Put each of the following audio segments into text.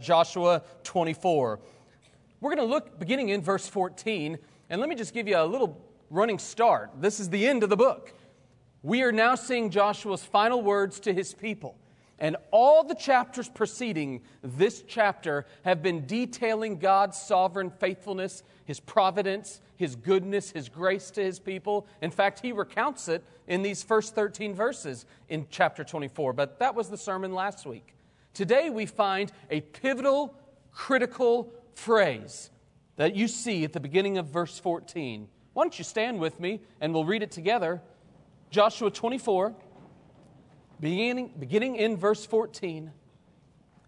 Joshua 24. We're going to look beginning in verse 14, and let me just give you a little running start. This is the end of the book. We are now seeing Joshua's final words to his people. And all the chapters preceding this chapter have been detailing God's sovereign faithfulness, His providence, His goodness, His grace to His people. In fact, He recounts it in these first 13 verses in chapter 24. But that was the sermon last week. Today we find a pivotal, critical phrase that you see at the beginning of verse 14. Why don't you stand with me and we'll read it together? Joshua 24 beginning, beginning in verse 14,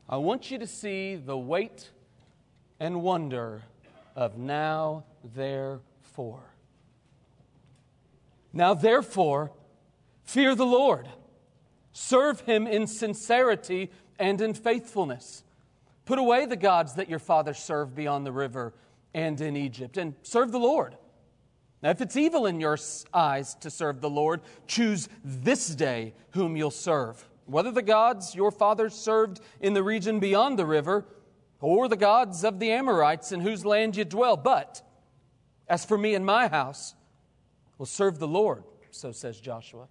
I want you to see the weight and wonder of now, therefore. Now, therefore, fear the Lord, serve him in sincerity and in faithfulness. Put away the gods that your fathers served beyond the river and in Egypt, and serve the Lord. Now, if it's evil in your eyes to serve the Lord, choose this day whom you'll serve, whether the gods your fathers served in the region beyond the river, or the gods of the Amorites in whose land you dwell. But as for me and my house, we'll serve the Lord, so says Joshua.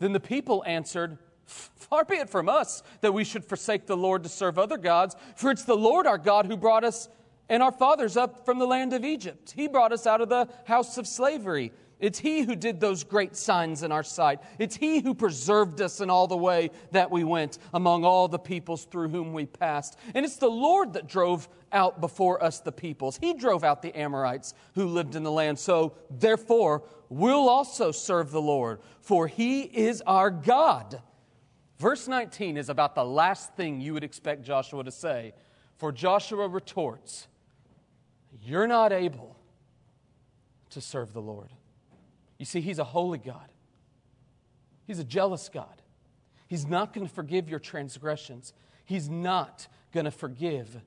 Then the people answered, Far be it from us that we should forsake the Lord to serve other gods, for it's the Lord our God who brought us and our fathers up from the land of Egypt. He brought us out of the house of slavery. It's He who did those great signs in our sight. It's He who preserved us in all the way that we went among all the peoples through whom we passed. And it's the Lord that drove out before us the peoples. He drove out the Amorites who lived in the land. So, therefore, we'll also serve the Lord, for He is our God. Verse 19 is about the last thing you would expect Joshua to say. For Joshua retorts, you're not able to serve the Lord. You see, He's a holy God, He's a jealous God. He's not going to forgive your transgressions, He's not going to forgive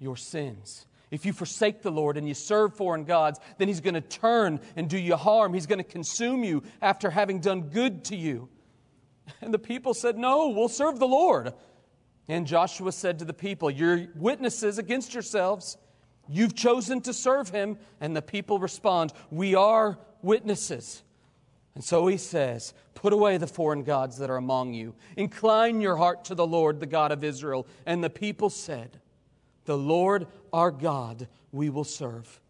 your sins. If you forsake the Lord and you serve foreign gods, then He's going to turn and do you harm. He's going to consume you after having done good to you. And the people said, No, we'll serve the Lord. And Joshua said to the people, You're witnesses against yourselves. You've chosen to serve him. And the people respond, We are witnesses. And so he says, Put away the foreign gods that are among you. Incline your heart to the Lord, the God of Israel. And the people said, The Lord our God we will serve,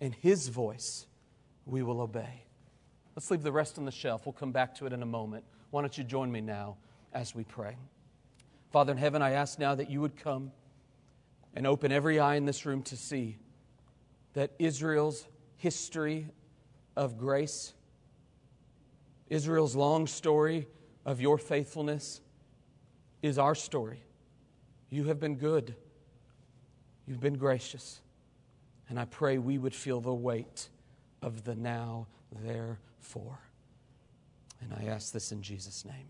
and his voice we will obey. Let's leave the rest on the shelf. We'll come back to it in a moment. Why don't you join me now as we pray? Father in heaven, I ask now that you would come and open every eye in this room to see that Israel's history of grace, Israel's long story of your faithfulness, is our story. You have been good, you've been gracious, and I pray we would feel the weight of the now, therefore. And I ask this in Jesus' name.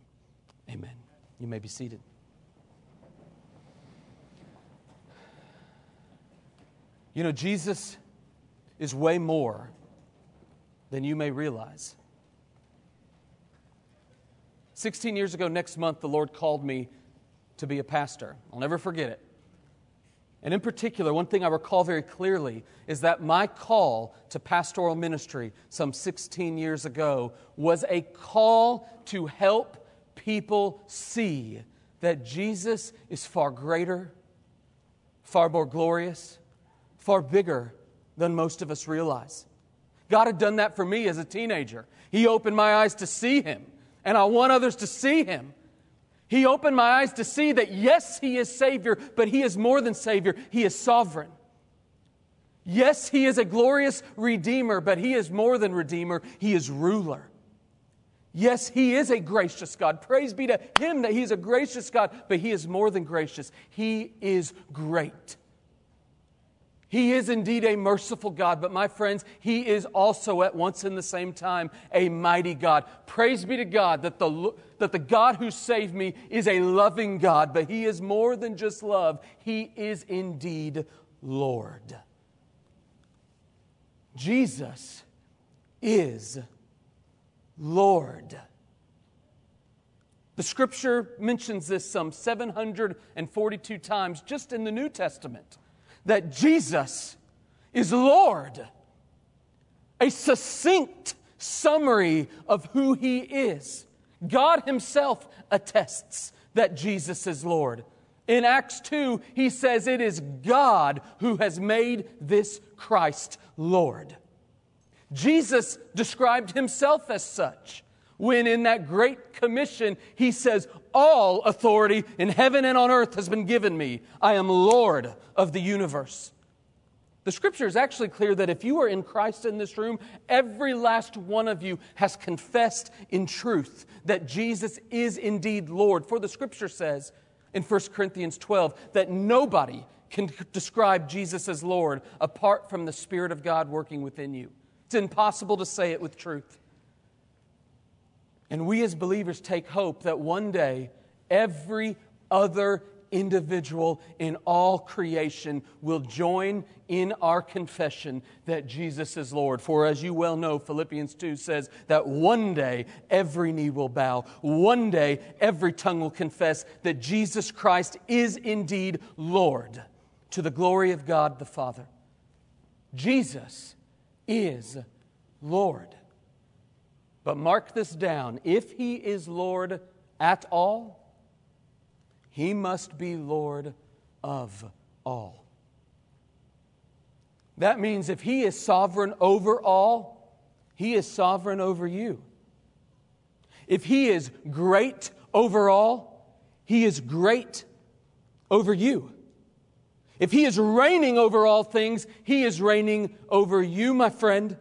Amen. You may be seated. You know, Jesus is way more than you may realize. 16 years ago, next month, the Lord called me to be a pastor. I'll never forget it. And in particular, one thing I recall very clearly is that my call to pastoral ministry some 16 years ago was a call to help people see that Jesus is far greater, far more glorious, far bigger than most of us realize. God had done that for me as a teenager. He opened my eyes to see Him, and I want others to see Him. He opened my eyes to see that, yes, He is Savior, but He is more than Savior, He is sovereign. Yes, He is a glorious Redeemer, but He is more than Redeemer, He is ruler. Yes, He is a gracious God. Praise be to Him that He is a gracious God, but He is more than gracious, He is great. He is indeed a merciful God, but my friends, He is also at once in the same time a mighty God. Praise be to God that the, that the God who saved me is a loving God, but He is more than just love. He is indeed Lord. Jesus is Lord. The scripture mentions this some 742 times just in the New Testament that Jesus is Lord. A succinct summary of who he is. God himself attests that Jesus is Lord. In Acts 2, he says it is God who has made this Christ Lord. Jesus described himself as such when in that great commission he says, All authority in heaven and on earth has been given me. I am Lord of the universe. The scripture is actually clear that if you are in Christ in this room, every last one of you has confessed in truth that Jesus is indeed Lord. For the scripture says in 1 Corinthians 12 that nobody can describe Jesus as Lord apart from the Spirit of God working within you. It's impossible to say it with truth. And we as believers take hope that one day every other individual in all creation will join in our confession that Jesus is Lord. For as you well know, Philippians 2 says that one day every knee will bow, one day every tongue will confess that Jesus Christ is indeed Lord to the glory of God the Father. Jesus is Lord. But mark this down if he is Lord at all, he must be Lord of all. That means if He is sovereign over all, He is sovereign over you. If He is great over all, He is great over you. If He is reigning over all things, He is reigning over you, my friend.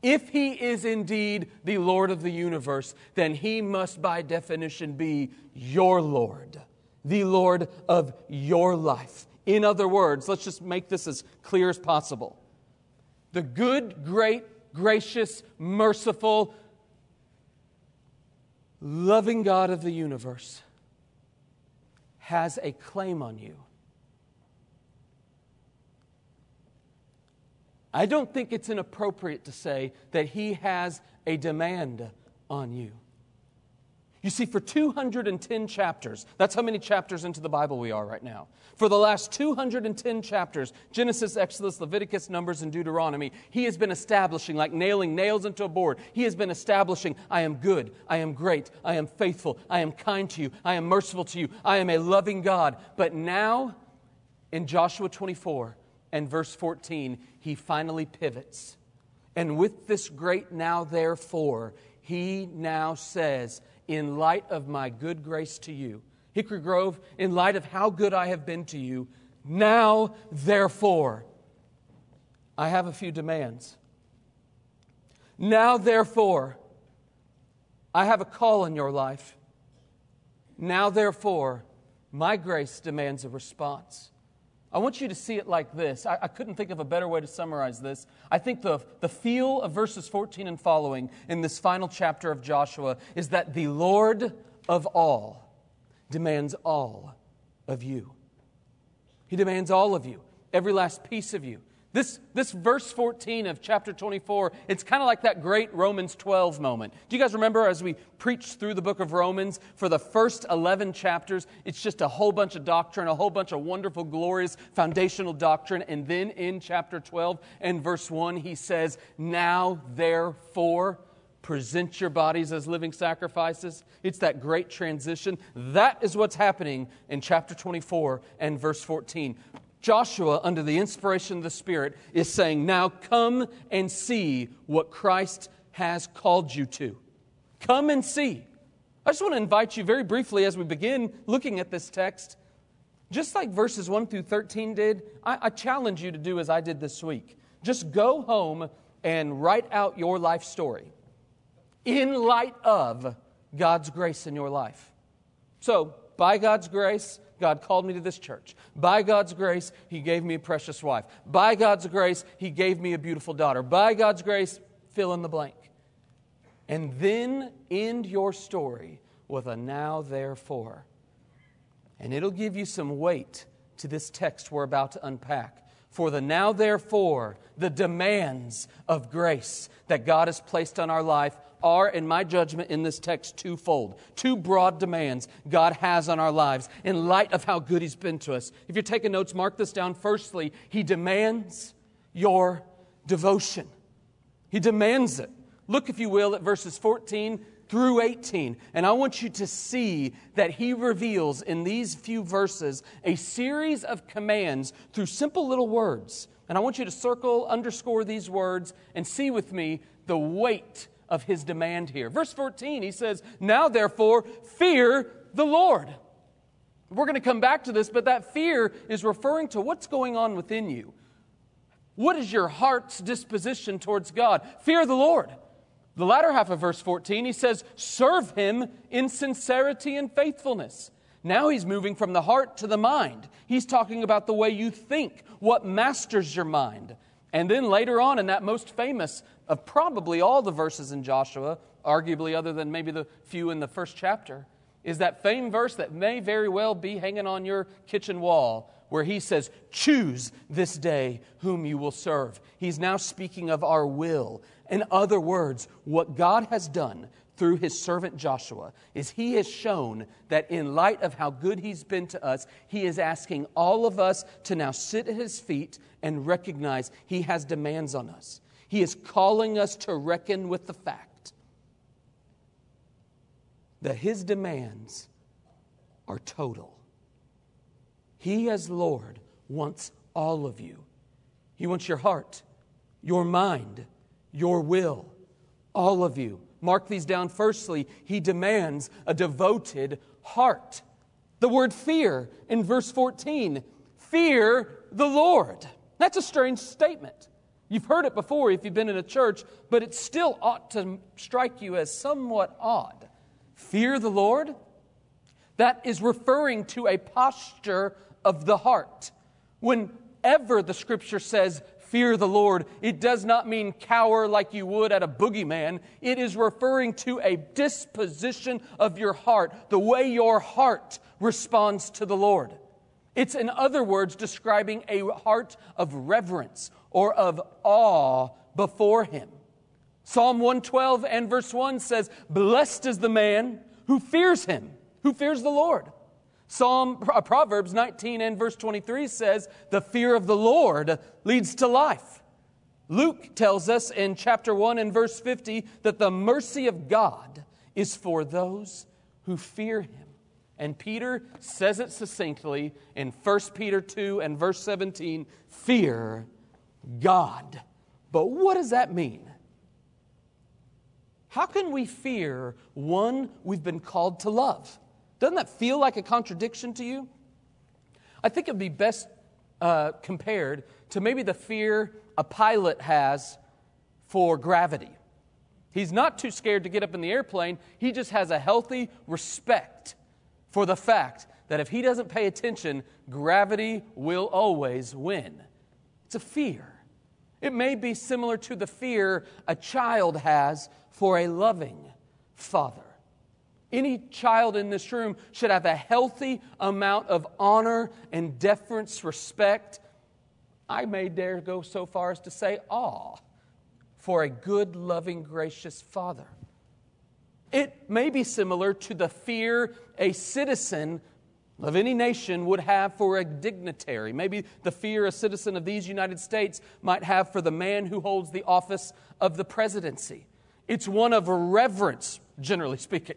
If He is indeed the Lord of the universe, then He must by definition be your Lord the Lord of your life. In other words, let's just make this as clear as possible. The good, great, gracious, merciful, loving God of the universe has a claim on you. I don't think it's inappropriate to say that he has a demand on you. You see, for 210 chapters, that's how many chapters into the Bible we are right now. For the last 210 chapters, Genesis, Exodus, Leviticus, Numbers, and Deuteronomy, he has been establishing, like nailing nails into a board, he has been establishing, I am good, I am great, I am faithful, I am kind to you, I am merciful to you, I am a loving God. But now, in Joshua 24 and verse 14, he finally pivots. And with this great now, therefore, he now says, in light of my good grace to you. Hickory Grove, in light of how good I have been to you, now, therefore, I have a few demands. Now, therefore, I have a call in your life. Now, therefore, my grace demands a response. I want you to see it like this. I, I, couldn't think of a better way to summarize this. I think the, the feel of verses 14 and following in this final chapter of Joshua is that the Lord of all demands all of you. He demands all of you, every last piece of you. This, this verse 14 of chapter 24, it's kind of like that great Romans 12 moment. Do you guys remember as we preached through the book of Romans for the first 11 chapters? It's just a whole bunch of doctrine, a whole bunch of wonderful, glorious, foundational doctrine. And then in chapter 12 and verse 1, he says, Now therefore, present your bodies as living sacrifices. It's that great transition. That is what's happening in chapter 24 and verse 14. Joshua, under the inspiration of the Spirit, is saying, Now come and see what Christ has called you to. Come and see. I just want to invite you very briefly as we begin looking at this text, just like verses 1 through 13 did, I, I challenge you to do as I did this week. Just go home and write out your life story in light of God's grace in your life. So, by God's grace, God called me to this church. By God's grace, He gave me a precious wife. By God's grace, He gave me a beautiful daughter. By God's grace, fill in the blank. And then end your story with a now, therefore. And it'll give you some weight to this text we're about to unpack. For the now, therefore, the demands of grace that God has placed on our life are, in my judgment, in this text, twofold. Two broad demands God has on our lives in light of how good He's been to us. If you're taking notes, mark this down. Firstly, He demands your devotion. He demands it. Look, if you will, at verses 14 through 18. And I want you to see that he reveals in these few verses a series of commands through simple little words. And I want you to circle, underscore these words, and see with me the weight of his demand here. Verse 14, he says, Now therefore, fear the Lord. We're going to come back to this, but that fear is referring to what's going on within you. What is your heart's disposition towards God? Fear the Lord. The latter half of verse 14, he says, Serve him in sincerity and faithfulness. Now he's moving from the heart to the mind. He's talking about the way you think, what masters your mind. And then later on, in that most famous of probably all the verses in Joshua, arguably other than maybe the few in the first chapter, is that famed verse that may very well be hanging on your kitchen wall, where he says, Choose this day whom you will serve. He's now speaking of our will. In other words, what God has done through his servant Joshua is he has shown that in light of how good he's been to us, he is asking all of us to now sit at his feet and recognize he has demands on us. He is calling us to reckon with the fact that his demands are total. He, as Lord, wants all of you. He wants your heart, your mind, your will, all of you. Mark these down. Firstly, he demands a devoted heart. The word fear in verse 14 fear the Lord. That's a strange statement. You've heard it before if you've been in a church, but it still ought to strike you as somewhat odd. Fear the Lord? That is referring to a posture of the heart. Whenever the scripture says, fear the Lord, it does not mean cower like you would at a boogeyman. It is referring to a disposition of your heart, the way your heart responds to the Lord. It's, in other words, describing a heart of reverence or of awe before Him. Psalm 112 and verse 1 says, Blessed is the man who fears Him, who fears the Lord. Psalm uh, Proverbs 19 and verse 23 says, "The fear of the Lord leads to life." Luke tells us in chapter 1 and verse 50 that the mercy of God is for those who fear him. And Peter says it succinctly in 1 Peter 2 and verse 17, fear God. But what does that mean? How can we fear one we've been called to love? Doesn't that feel like a contradiction to you? I think it would be best uh, compared to maybe the fear a pilot has for gravity. He's not too scared to get up in the airplane, he just has a healthy respect for the fact that if he doesn't pay attention, gravity will always win. It's a fear. It may be similar to the fear a child has for a loving father. Any child in this room should have a healthy amount of honor and deference, respect. I may dare go so far as to say awe for a good, loving, gracious father. It may be similar to the fear a citizen of any nation would have for a dignitary. Maybe the fear a citizen of these United States might have for the man who holds the office of the presidency. It's one of reverence, generally speaking.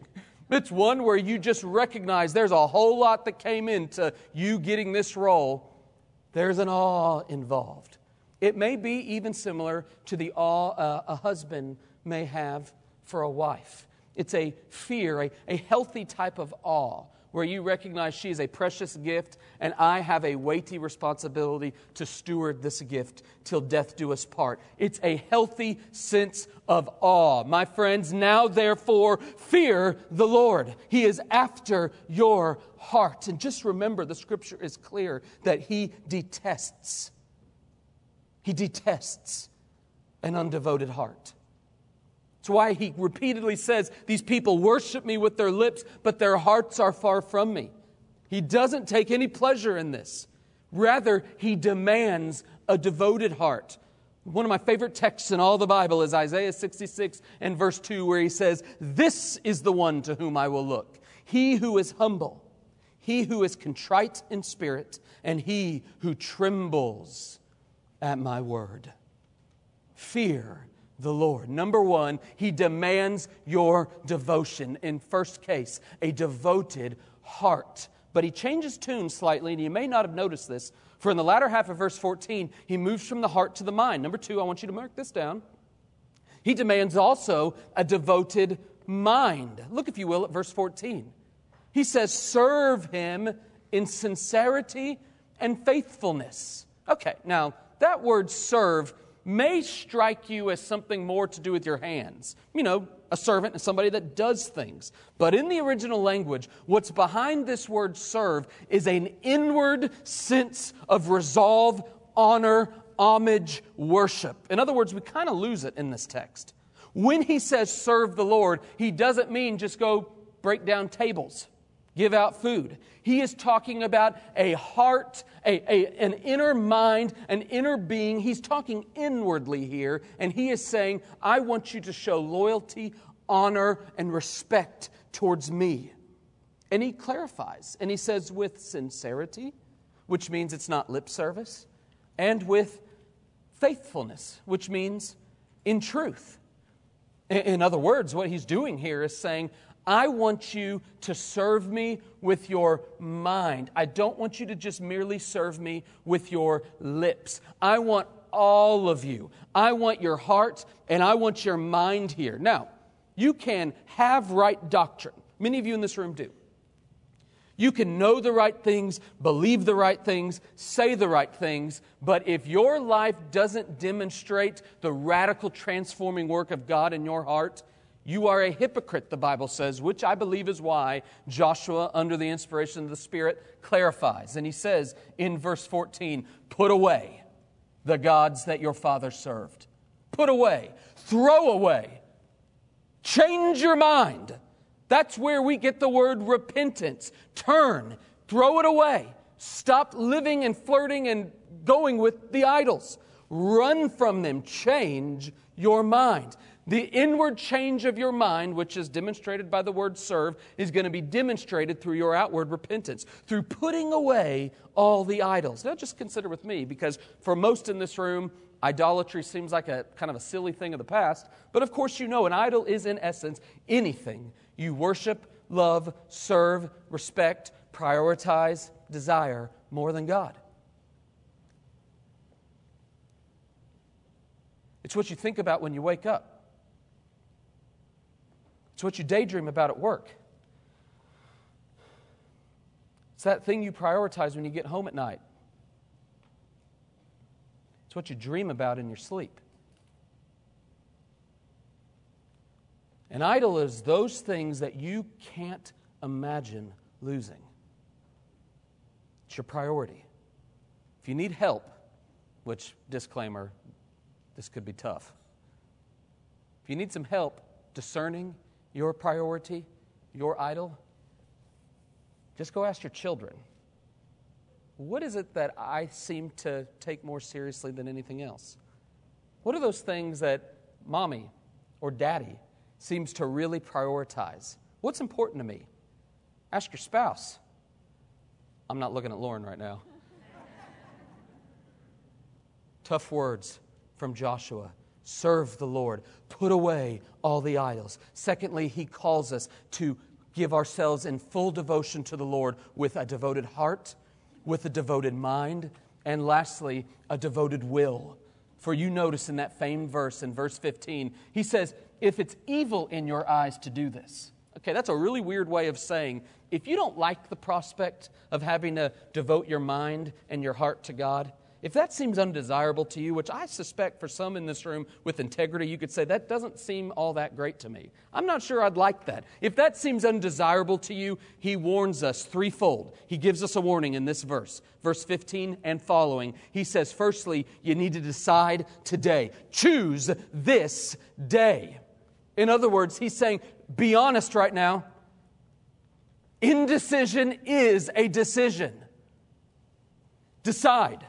It's one where you just recognize there's a whole lot that came into you getting this role. There's an awe involved. It may be even similar to the awe uh, a husband may have for a wife. It's a fear, a, a healthy type of awe where you recognize she is a precious gift and I have a weighty responsibility to steward this gift till death do us part. It's a healthy sense of awe. My friends, now therefore fear the Lord. He is after your heart. And just remember, the scripture is clear that He detests. He detests an undevoted heart. That's why he repeatedly says, These people worship me with their lips, but their hearts are far from me. He doesn't take any pleasure in this. Rather, he demands a devoted heart. One of my favorite texts in all the Bible is Isaiah 66 and verse 2, where he says, This is the one to whom I will look, he who is humble, he who is contrite in spirit, and he who trembles at my word. Fear the Lord. Number one, he demands your devotion. In first case, a devoted heart. But he changes tune slightly, and you may not have noticed this. For in the latter half of verse 14, he moves from the heart to the mind. Number two, I want you to mark this down. He demands also a devoted mind. Look, if you will, at verse 14. He says, Serve him in sincerity and faithfulness. Okay, now that word serve may strike you as something more to do with your hands. You know, a servant is somebody that does things. But in the original language, what's behind this word serve is an inward sense of resolve, honor, homage, worship. In other words, we kind of lose it in this text. When he says serve the Lord, he doesn't mean just go break down tables give out food. He is talking about a heart, a, a, an inner mind, an inner being. He's talking inwardly here, and he is saying, I want you to show loyalty, honor, and respect towards me. And he clarifies, and he says, with sincerity, which means it's not lip service, and with faithfulness, which means in truth. In other words, what he's doing here is saying, I want you to serve me with your mind. I don't want you to just merely serve me with your lips. I want all of you. I want your heart and I want your mind here. Now, you can have right doctrine. Many of you in this room do. You can know the right things, believe the right things, say the right things, but if your life doesn't demonstrate the radical transforming work of God in your heart, you are a hypocrite, the Bible says, which I believe is why Joshua, under the inspiration of the Spirit, clarifies. And he says in verse 14, Put away the gods that your father served. Put away, throw away, change your mind. That's where we get the word repentance. Turn, throw it away. Stop living and flirting and going with the idols. Run from them, change your mind. The inward change of your mind, which is demonstrated by the word serve, is going to be demonstrated through your outward repentance, through putting away all the idols. Now, just consider with me, because for most in this room, idolatry seems like a kind of a silly thing of the past. But of course, you know an idol is, in essence, anything you worship, love, serve, respect, prioritize, desire more than God. It's what you think about when you wake up. It's what you daydream about at work. It's that thing you prioritize when you get home at night. It's what you dream about in your sleep. An idol is those things that you can't imagine losing. It's your priority. If you need help, which, disclaimer, this could be tough. If you need some help discerning your priority, your idol, just go ask your children. What is it that I seem to take more seriously than anything else? What are those things that mommy or daddy seems to really prioritize? What's important to me? Ask your spouse. I'm not looking at Lauren right now. Tough words from Joshua serve the Lord, put away all the idols. Secondly, he calls us to give ourselves in full devotion to the Lord with a devoted heart, with a devoted mind, and lastly, a devoted will. For you notice in that famed verse, in verse 15, he says, If it's evil in your eyes to do this. Okay, that's a really weird way of saying if you don't like the prospect of having to devote your mind and your heart to God, if that seems undesirable to you, which I suspect for some in this room with integrity, you could say, that doesn't seem all that great to me. I'm not sure I'd like that. If that seems undesirable to you, he warns us threefold. He gives us a warning in this verse, verse 15 and following. He says, firstly, you need to decide today. Choose this day. In other words, he's saying, be honest right now. Indecision is a decision. Decide.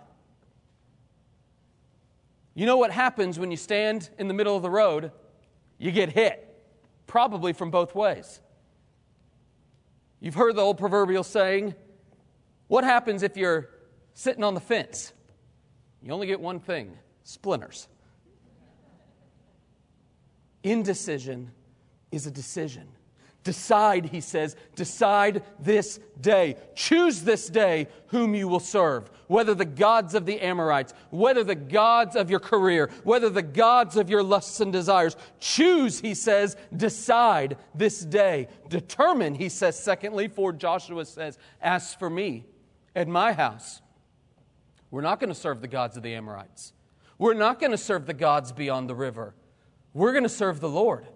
You know what happens when you stand in the middle of the road? You get hit, probably from both ways. You've heard the old proverbial saying, What happens if you're sitting on the fence? You only get one thing splinters. Indecision is a decision. Decide, he says, decide this day. Choose this day whom you will serve. Whether the gods of the Amorites, whether the gods of your career, whether the gods of your lusts and desires. Choose, he says, decide this day. Determine, he says, secondly, for Joshua says, As for me and my house, we're not going to serve the gods of the Amorites. We're not going to serve the gods beyond the river. We're going to serve the Lord.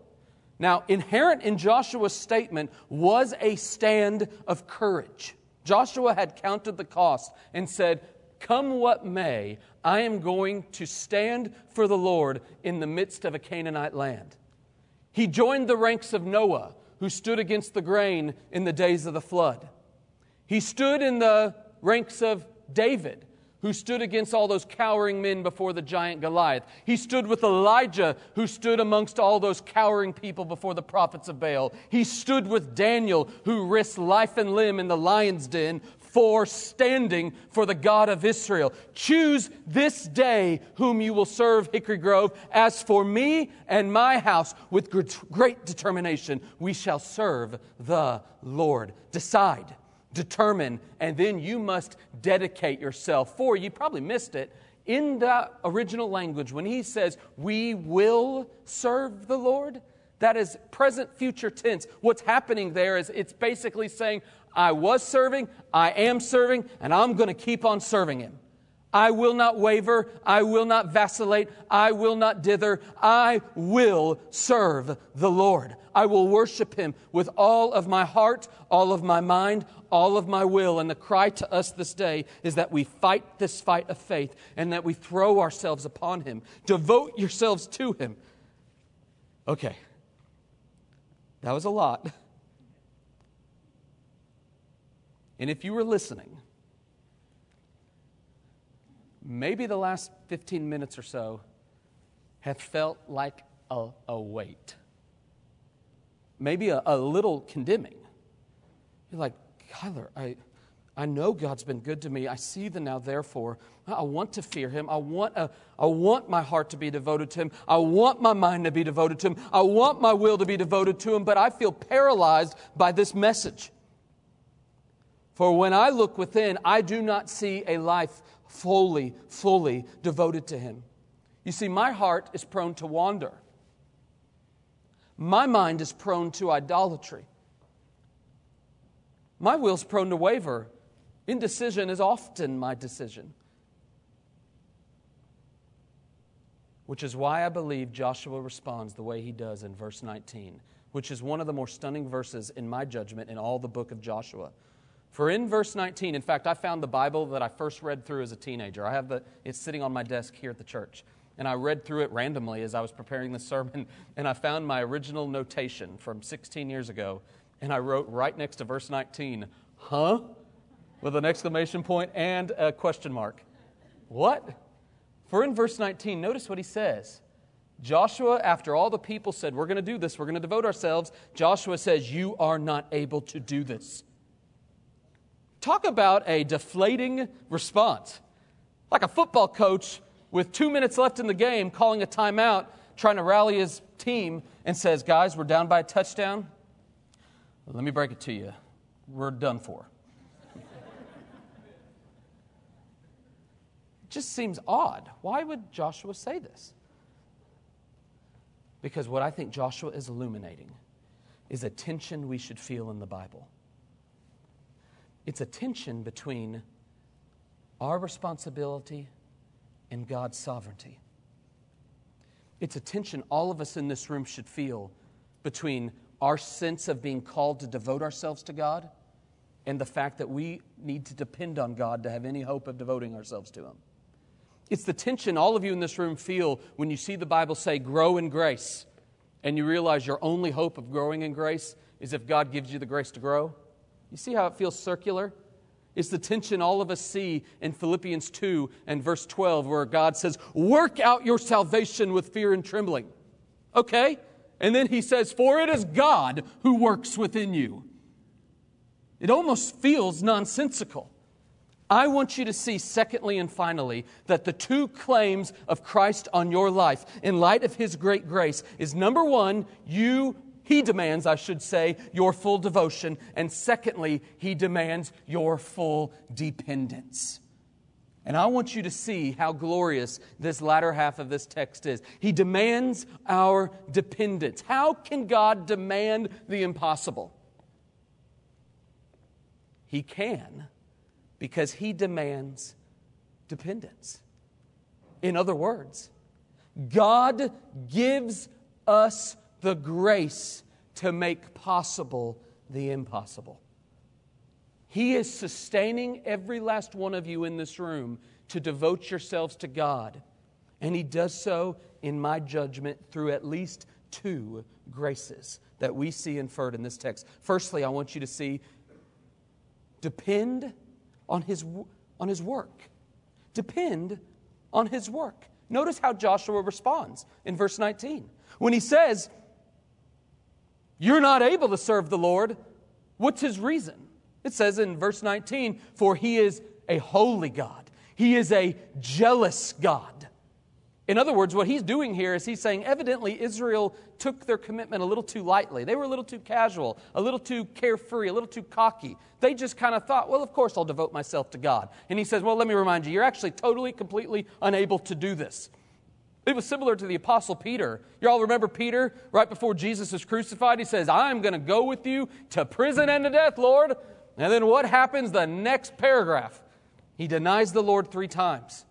Now, inherent in Joshua's statement was a stand of courage. Joshua had counted the cost and said, Come what may, I am going to stand for the Lord in the midst of a Canaanite land. He joined the ranks of Noah, who stood against the grain in the days of the flood. He stood in the ranks of David, who stood against all those cowering men before the giant Goliath. He stood with Elijah, who stood amongst all those cowering people before the prophets of Baal. He stood with Daniel, who risked life and limb in the lion's den for standing for the God of Israel. Choose this day whom you will serve, Hickory Grove. As for me and my house, with great determination, we shall serve the Lord. Decide determine, and then you must dedicate yourself. For you probably missed it in the original language when he says, We will serve the Lord. That is present future tense. What's happening there is it's basically saying, I was serving, I am serving, and I'm going to keep on serving him. I will not waver. I will not vacillate. I will not dither. I will serve the Lord. I will worship him with all of my heart, all of my mind, all of my will. And the cry to us this day is that we fight this fight of faith and that we throw ourselves upon Him. Devote yourselves to Him. Okay, that was a lot. And if you were listening, maybe the last 15 minutes or so have felt like a, a weight, maybe a, a little condemning. You're like, Kyler, I, I know God's been good to me. I see the now, therefore. I want to fear Him. I want, a, I want my heart to be devoted to Him. I want my mind to be devoted to Him. I want my will to be devoted to Him, but I feel paralyzed by this message. For when I look within, I do not see a life fully, fully devoted to Him. You see, my heart is prone to wander, my mind is prone to idolatry. My will's prone to waver. Indecision is often my decision. Which is why I believe Joshua responds the way he does in verse 19, which is one of the more stunning verses, in my judgment, in all the book of Joshua. For in verse 19, in fact, I found the Bible that I first read through as a teenager. I have the, it's sitting on my desk here at the church. And I read through it randomly as I was preparing the sermon, and I found my original notation from 16 years ago and I wrote right next to verse 19, huh? With an exclamation point and a question mark. What? For in verse 19, notice what he says. Joshua, after all the people said, We're going to do this, we're going to devote ourselves, Joshua says, You are not able to do this. Talk about a deflating response. Like a football coach with two minutes left in the game calling a timeout, trying to rally his team, and says, Guys, we're down by a touchdown. Let me break it to you. We're done for. it just seems odd. Why would Joshua say this? Because what I think Joshua is illuminating is a tension we should feel in the Bible. It's a tension between our responsibility and God's sovereignty. It's a tension all of us in this room should feel between our sense of being called to devote ourselves to God and the fact that we need to depend on God to have any hope of devoting ourselves to Him. It's the tension all of you in this room feel when you see the Bible say, grow in grace, and you realize your only hope of growing in grace is if God gives you the grace to grow. You see how it feels circular? It's the tension all of us see in Philippians 2 and verse 12, where God says, Work out your salvation with fear and trembling. Okay? And then he says, For it is God who works within you. It almost feels nonsensical. I want you to see, secondly and finally, that the two claims of Christ on your life, in light of his great grace, is number one, you he demands, I should say, your full devotion. And secondly, He demands your full dependence. And I want you to see how glorious this latter half of this text is. He demands our dependence. How can God demand the impossible? He can because He demands dependence. In other words, God gives us the grace to make possible the impossible. He is sustaining every last one of you in this room to devote yourselves to God. And He does so, in my judgment, through at least two graces that we see inferred in this text. Firstly, I want you to see depend on His, on his work. Depend on His work. Notice how Joshua responds in verse 19. When he says, you're not able to serve the Lord. What's his reason? It says in verse 19, For he is a holy God, he is a jealous God. In other words, what he's doing here is he's saying, evidently, Israel took their commitment a little too lightly. They were a little too casual, a little too carefree, a little too cocky. They just kind of thought, well, of course I'll devote myself to God. And he says, well, let me remind you, you're actually totally, completely unable to do this. It was similar to the Apostle Peter. You all remember Peter right before Jesus was crucified? He says, I'm going to go with you to prison and to death, Lord. And then what happens the next paragraph? He denies the Lord three times.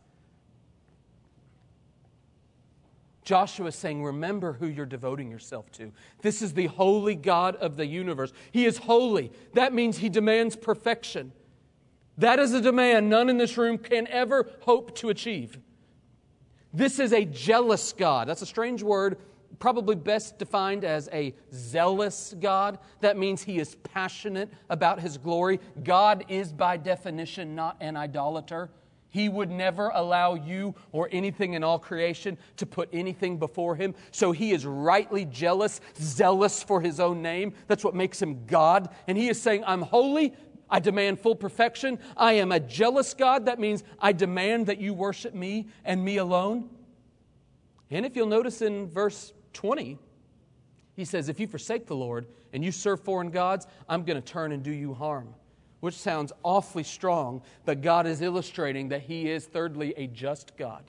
Joshua is saying, Remember who you're devoting yourself to. This is the holy God of the universe. He is holy. That means he demands perfection. That is a demand none in this room can ever hope to achieve. This is a jealous God. That's a strange word, probably best defined as a zealous God. That means he is passionate about his glory. God is, by definition, not an idolater. He would never allow you or anything in all creation to put anything before him. So he is rightly jealous, zealous for his own name. That's what makes him God. And he is saying, I'm holy. I demand full perfection. I am a jealous God. That means I demand that you worship me and me alone. And if you'll notice in verse 20, he says, If you forsake the Lord and you serve foreign gods, I'm going to turn and do you harm. Which sounds awfully strong, but God is illustrating that He is, thirdly, a just God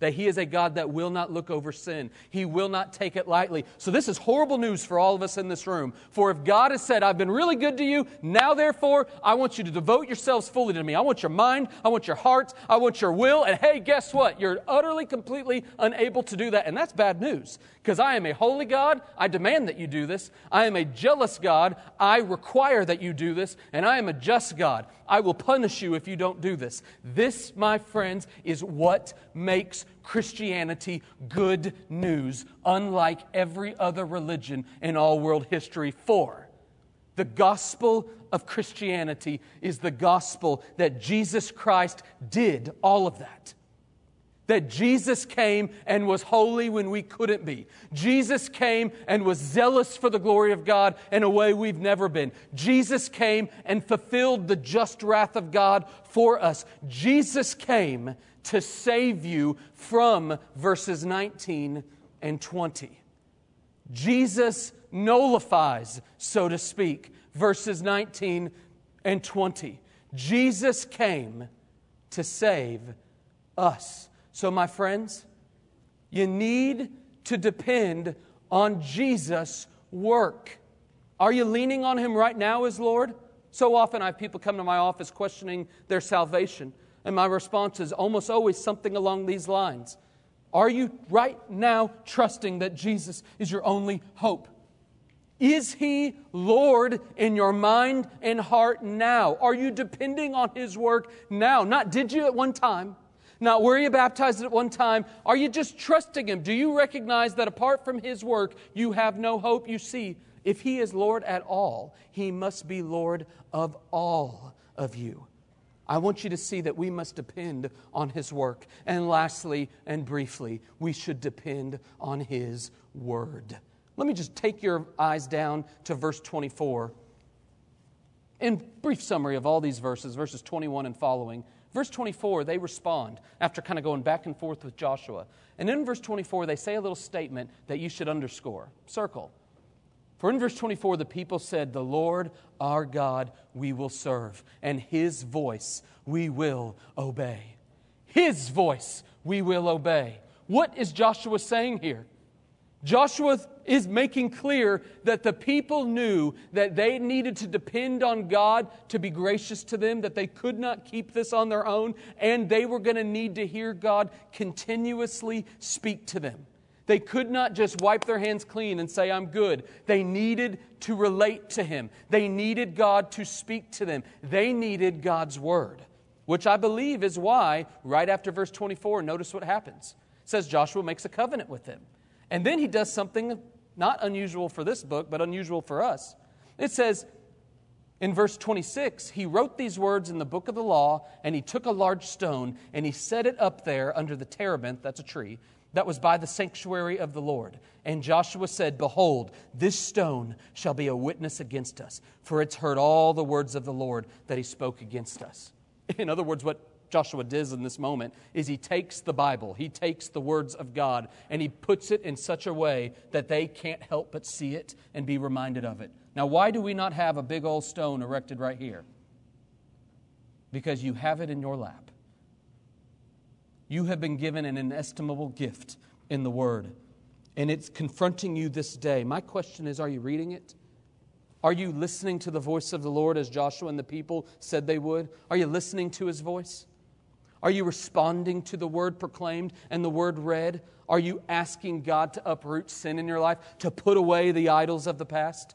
that He is a God that will not look over sin. He will not take it lightly. So, this is horrible news for all of us in this room. For if God has said, I've been really good to you, now therefore, I want you to devote yourselves fully to me. I want your mind, I want your heart, I want your will. And hey, guess what? You're utterly, completely unable to do that. And that's bad news because I am a holy God. I demand that you do this. I am a jealous God. I require that you do this. And I am a just God. I will punish you if you don't do this. This, my friends, is what makes Christianity good news, unlike every other religion in all world history. For the gospel of Christianity is the gospel that Jesus Christ did all of that that Jesus came and was holy when we couldn't be. Jesus came and was zealous for the glory of God in a way we've never been. Jesus came and fulfilled the just wrath of God for us. Jesus came to save you from verses 19 and 20. Jesus nullifies, so to speak, verses 19 and 20. Jesus came to save us. So, my friends, you need to depend on Jesus' work. Are you leaning on Him right now as Lord? So often I have people come to my office questioning their salvation, and my response is almost always something along these lines Are you right now trusting that Jesus is your only hope? Is He Lord in your mind and heart now? Are you depending on His work now? Not did you at one time, not were you baptized at one time? Are you just trusting Him? Do you recognize that apart from His work, you have no hope? You see, if He is Lord at all, He must be Lord of all of you. I want you to see that we must depend on His work. And lastly and briefly, we should depend on His word. Let me just take your eyes down to verse 24. In brief summary of all these verses, verses 21 and following, verse 24, they respond after kind of going back and forth with Joshua. And in verse 24, they say a little statement that you should underscore, circle. For in verse 24, the people said, The Lord our God we will serve, and his voice we will obey. His voice we will obey. What is Joshua saying here? Joshua is making clear that the people knew that they needed to depend on God to be gracious to them, that they could not keep this on their own, and they were going to need to hear God continuously speak to them. They could not just wipe their hands clean and say, I'm good. They needed to relate to Him. They needed God to speak to them. They needed God's word, which I believe is why, right after verse 24, notice what happens. It says Joshua makes a covenant with them. And then he does something not unusual for this book, but unusual for us. It says, in verse 26, he wrote these words in the book of the law, and he took a large stone and he set it up there under the terebinth, that's a tree, that was by the sanctuary of the Lord. And Joshua said, Behold, this stone shall be a witness against us, for it's heard all the words of the Lord that he spoke against us. In other words, what Joshua does in this moment is he takes the Bible, he takes the words of God, and he puts it in such a way that they can't help but see it and be reminded of it. Now, why do we not have a big old stone erected right here? Because you have it in your lap. You have been given an inestimable gift in the Word, and it's confronting you this day. My question is are you reading it? Are you listening to the voice of the Lord as Joshua and the people said they would? Are you listening to his voice? Are you responding to the word proclaimed and the word read? Are you asking God to uproot sin in your life, to put away the idols of the past?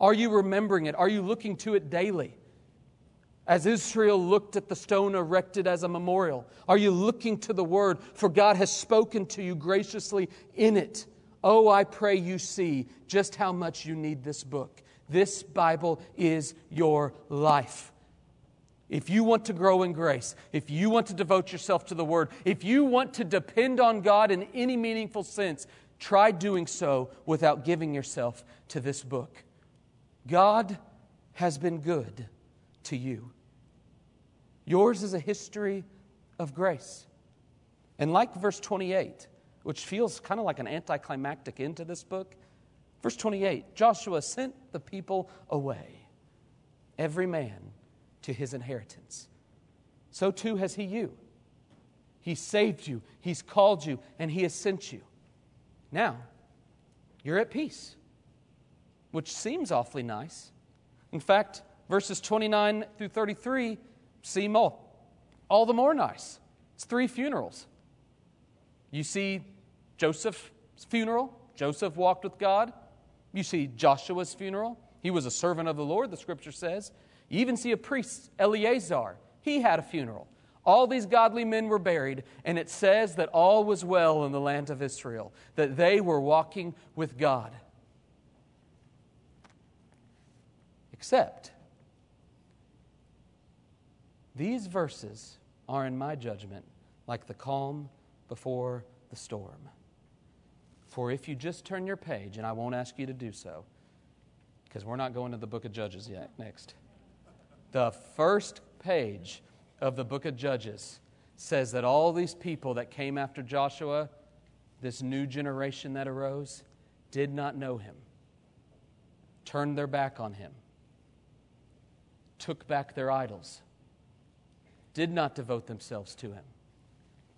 Are you remembering it? Are you looking to it daily? As Israel looked at the stone erected as a memorial, are you looking to the word? For God has spoken to you graciously in it. Oh, I pray you see just how much you need this book. This Bible is your life. If you want to grow in grace, if you want to devote yourself to the Word, if you want to depend on God in any meaningful sense, try doing so without giving yourself to this book. God has been good to you. Yours is a history of grace. And like verse 28, which feels kind of like an anticlimactic end to this book, verse 28 Joshua sent the people away, every man to his inheritance. So too has he you. He saved you, he's called you, and he has sent you. Now, you're at peace, which seems awfully nice. In fact, verses 29 through 33 seem all, all the more nice. It's three funerals. You see Joseph's funeral, Joseph walked with God. You see Joshua's funeral, he was a servant of the Lord, the scripture says. You even see a priest, Eleazar, he had a funeral. All these godly men were buried, and it says that all was well in the land of Israel, that they were walking with God. Except these verses are, in my judgment, like the calm before the storm. For if you just turn your page, and I won't ask you to do so, because we're not going to the book of Judges yet next. The first page of the book of Judges says that all these people that came after Joshua, this new generation that arose, did not know him, turned their back on him, took back their idols did not devote themselves to him,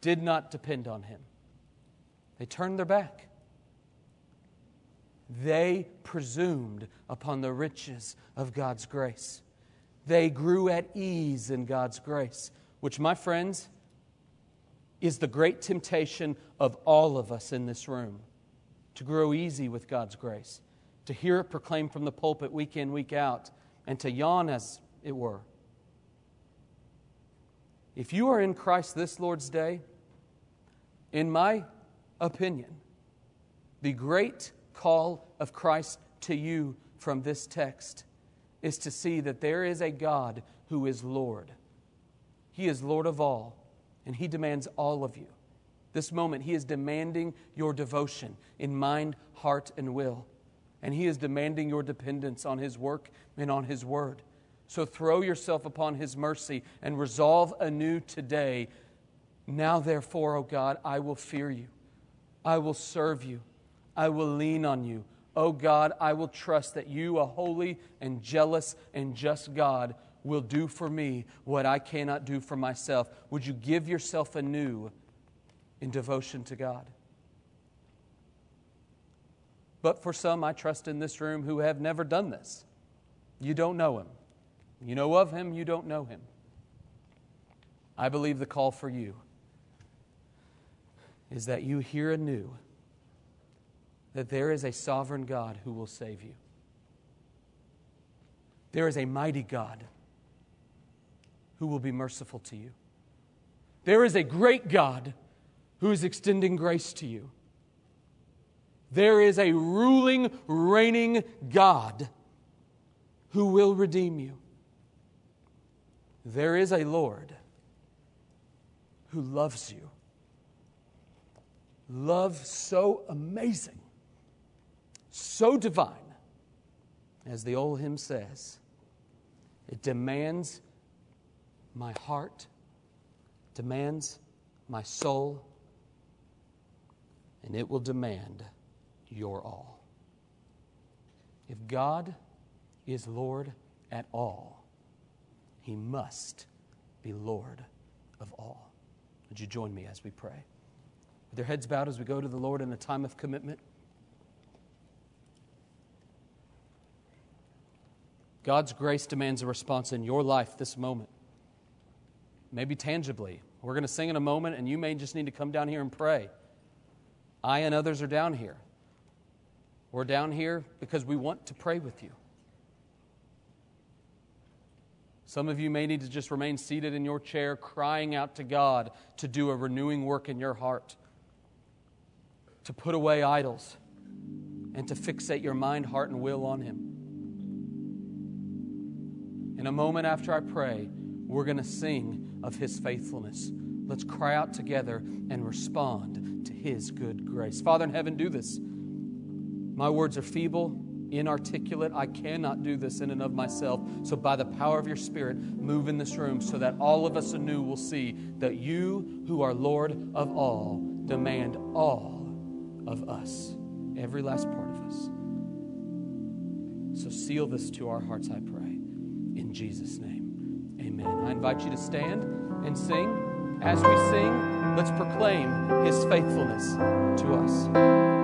did not depend on him. They turned their back. They presumed upon the riches of God's grace. They grew at ease in God's grace, which, my friends, is the great temptation of all of us in this room to grow easy with God's grace, to hear it proclaimed from the pulpit week in, week out, and to yawn, as it were. If you are in Christ this Lord's day, in my opinion, the great call of Christ to you from this text is to see that there is a God who is Lord, He is Lord of all, and He demands all of you. This moment, He is demanding your devotion in mind, heart, and will. And He is demanding your dependence on His work and on His word. So throw yourself upon His mercy and resolve anew today. Now, therefore, O God, I will fear you. I will serve you. I will lean on you. O God, I will trust that you, a holy and jealous and just God, will do for me what I cannot do for myself. Would you give yourself anew in devotion to God? But for some, I trust in this room who have never done this. You don't know him. You know of him, you don't know him. I believe the call for you is that you hear anew that there is a sovereign God who will save you. There is a mighty God who will be merciful to you. There is a great God who is extending grace to you. There is a ruling, reigning God who will redeem you. There is a Lord who loves you. Love so amazing, so divine, as the old hymn says, it demands my heart, demands my soul, and it will demand your all. If God is Lord at all, he must be Lord of all. Would you join me as we pray? With their heads bowed as we go to the Lord in a time of commitment. God's grace demands a response in your life this moment maybe tangibly. We're going to sing in a moment, and you may just need to come down here and pray. I and others are down here. We're down here because we want to pray with you. Some of you may need to just remain seated in your chair, crying out to God to do a renewing work in your heart, to put away idols, and to fixate your mind, heart, and will on Him. In a moment after I pray, we're going to sing of His faithfulness. Let's cry out together and respond to His good grace. Father in heaven, do this. My words are feeble, inarticulate. I cannot do this in and of myself. So, by the power of your Spirit, move in this room so that all of us anew will see that you, who are Lord of all, demand all of us, every last part of us. So, seal this to our hearts, I pray. In Jesus' name. Amen. I invite you to stand and sing. As we sing, let's proclaim his faithfulness to us.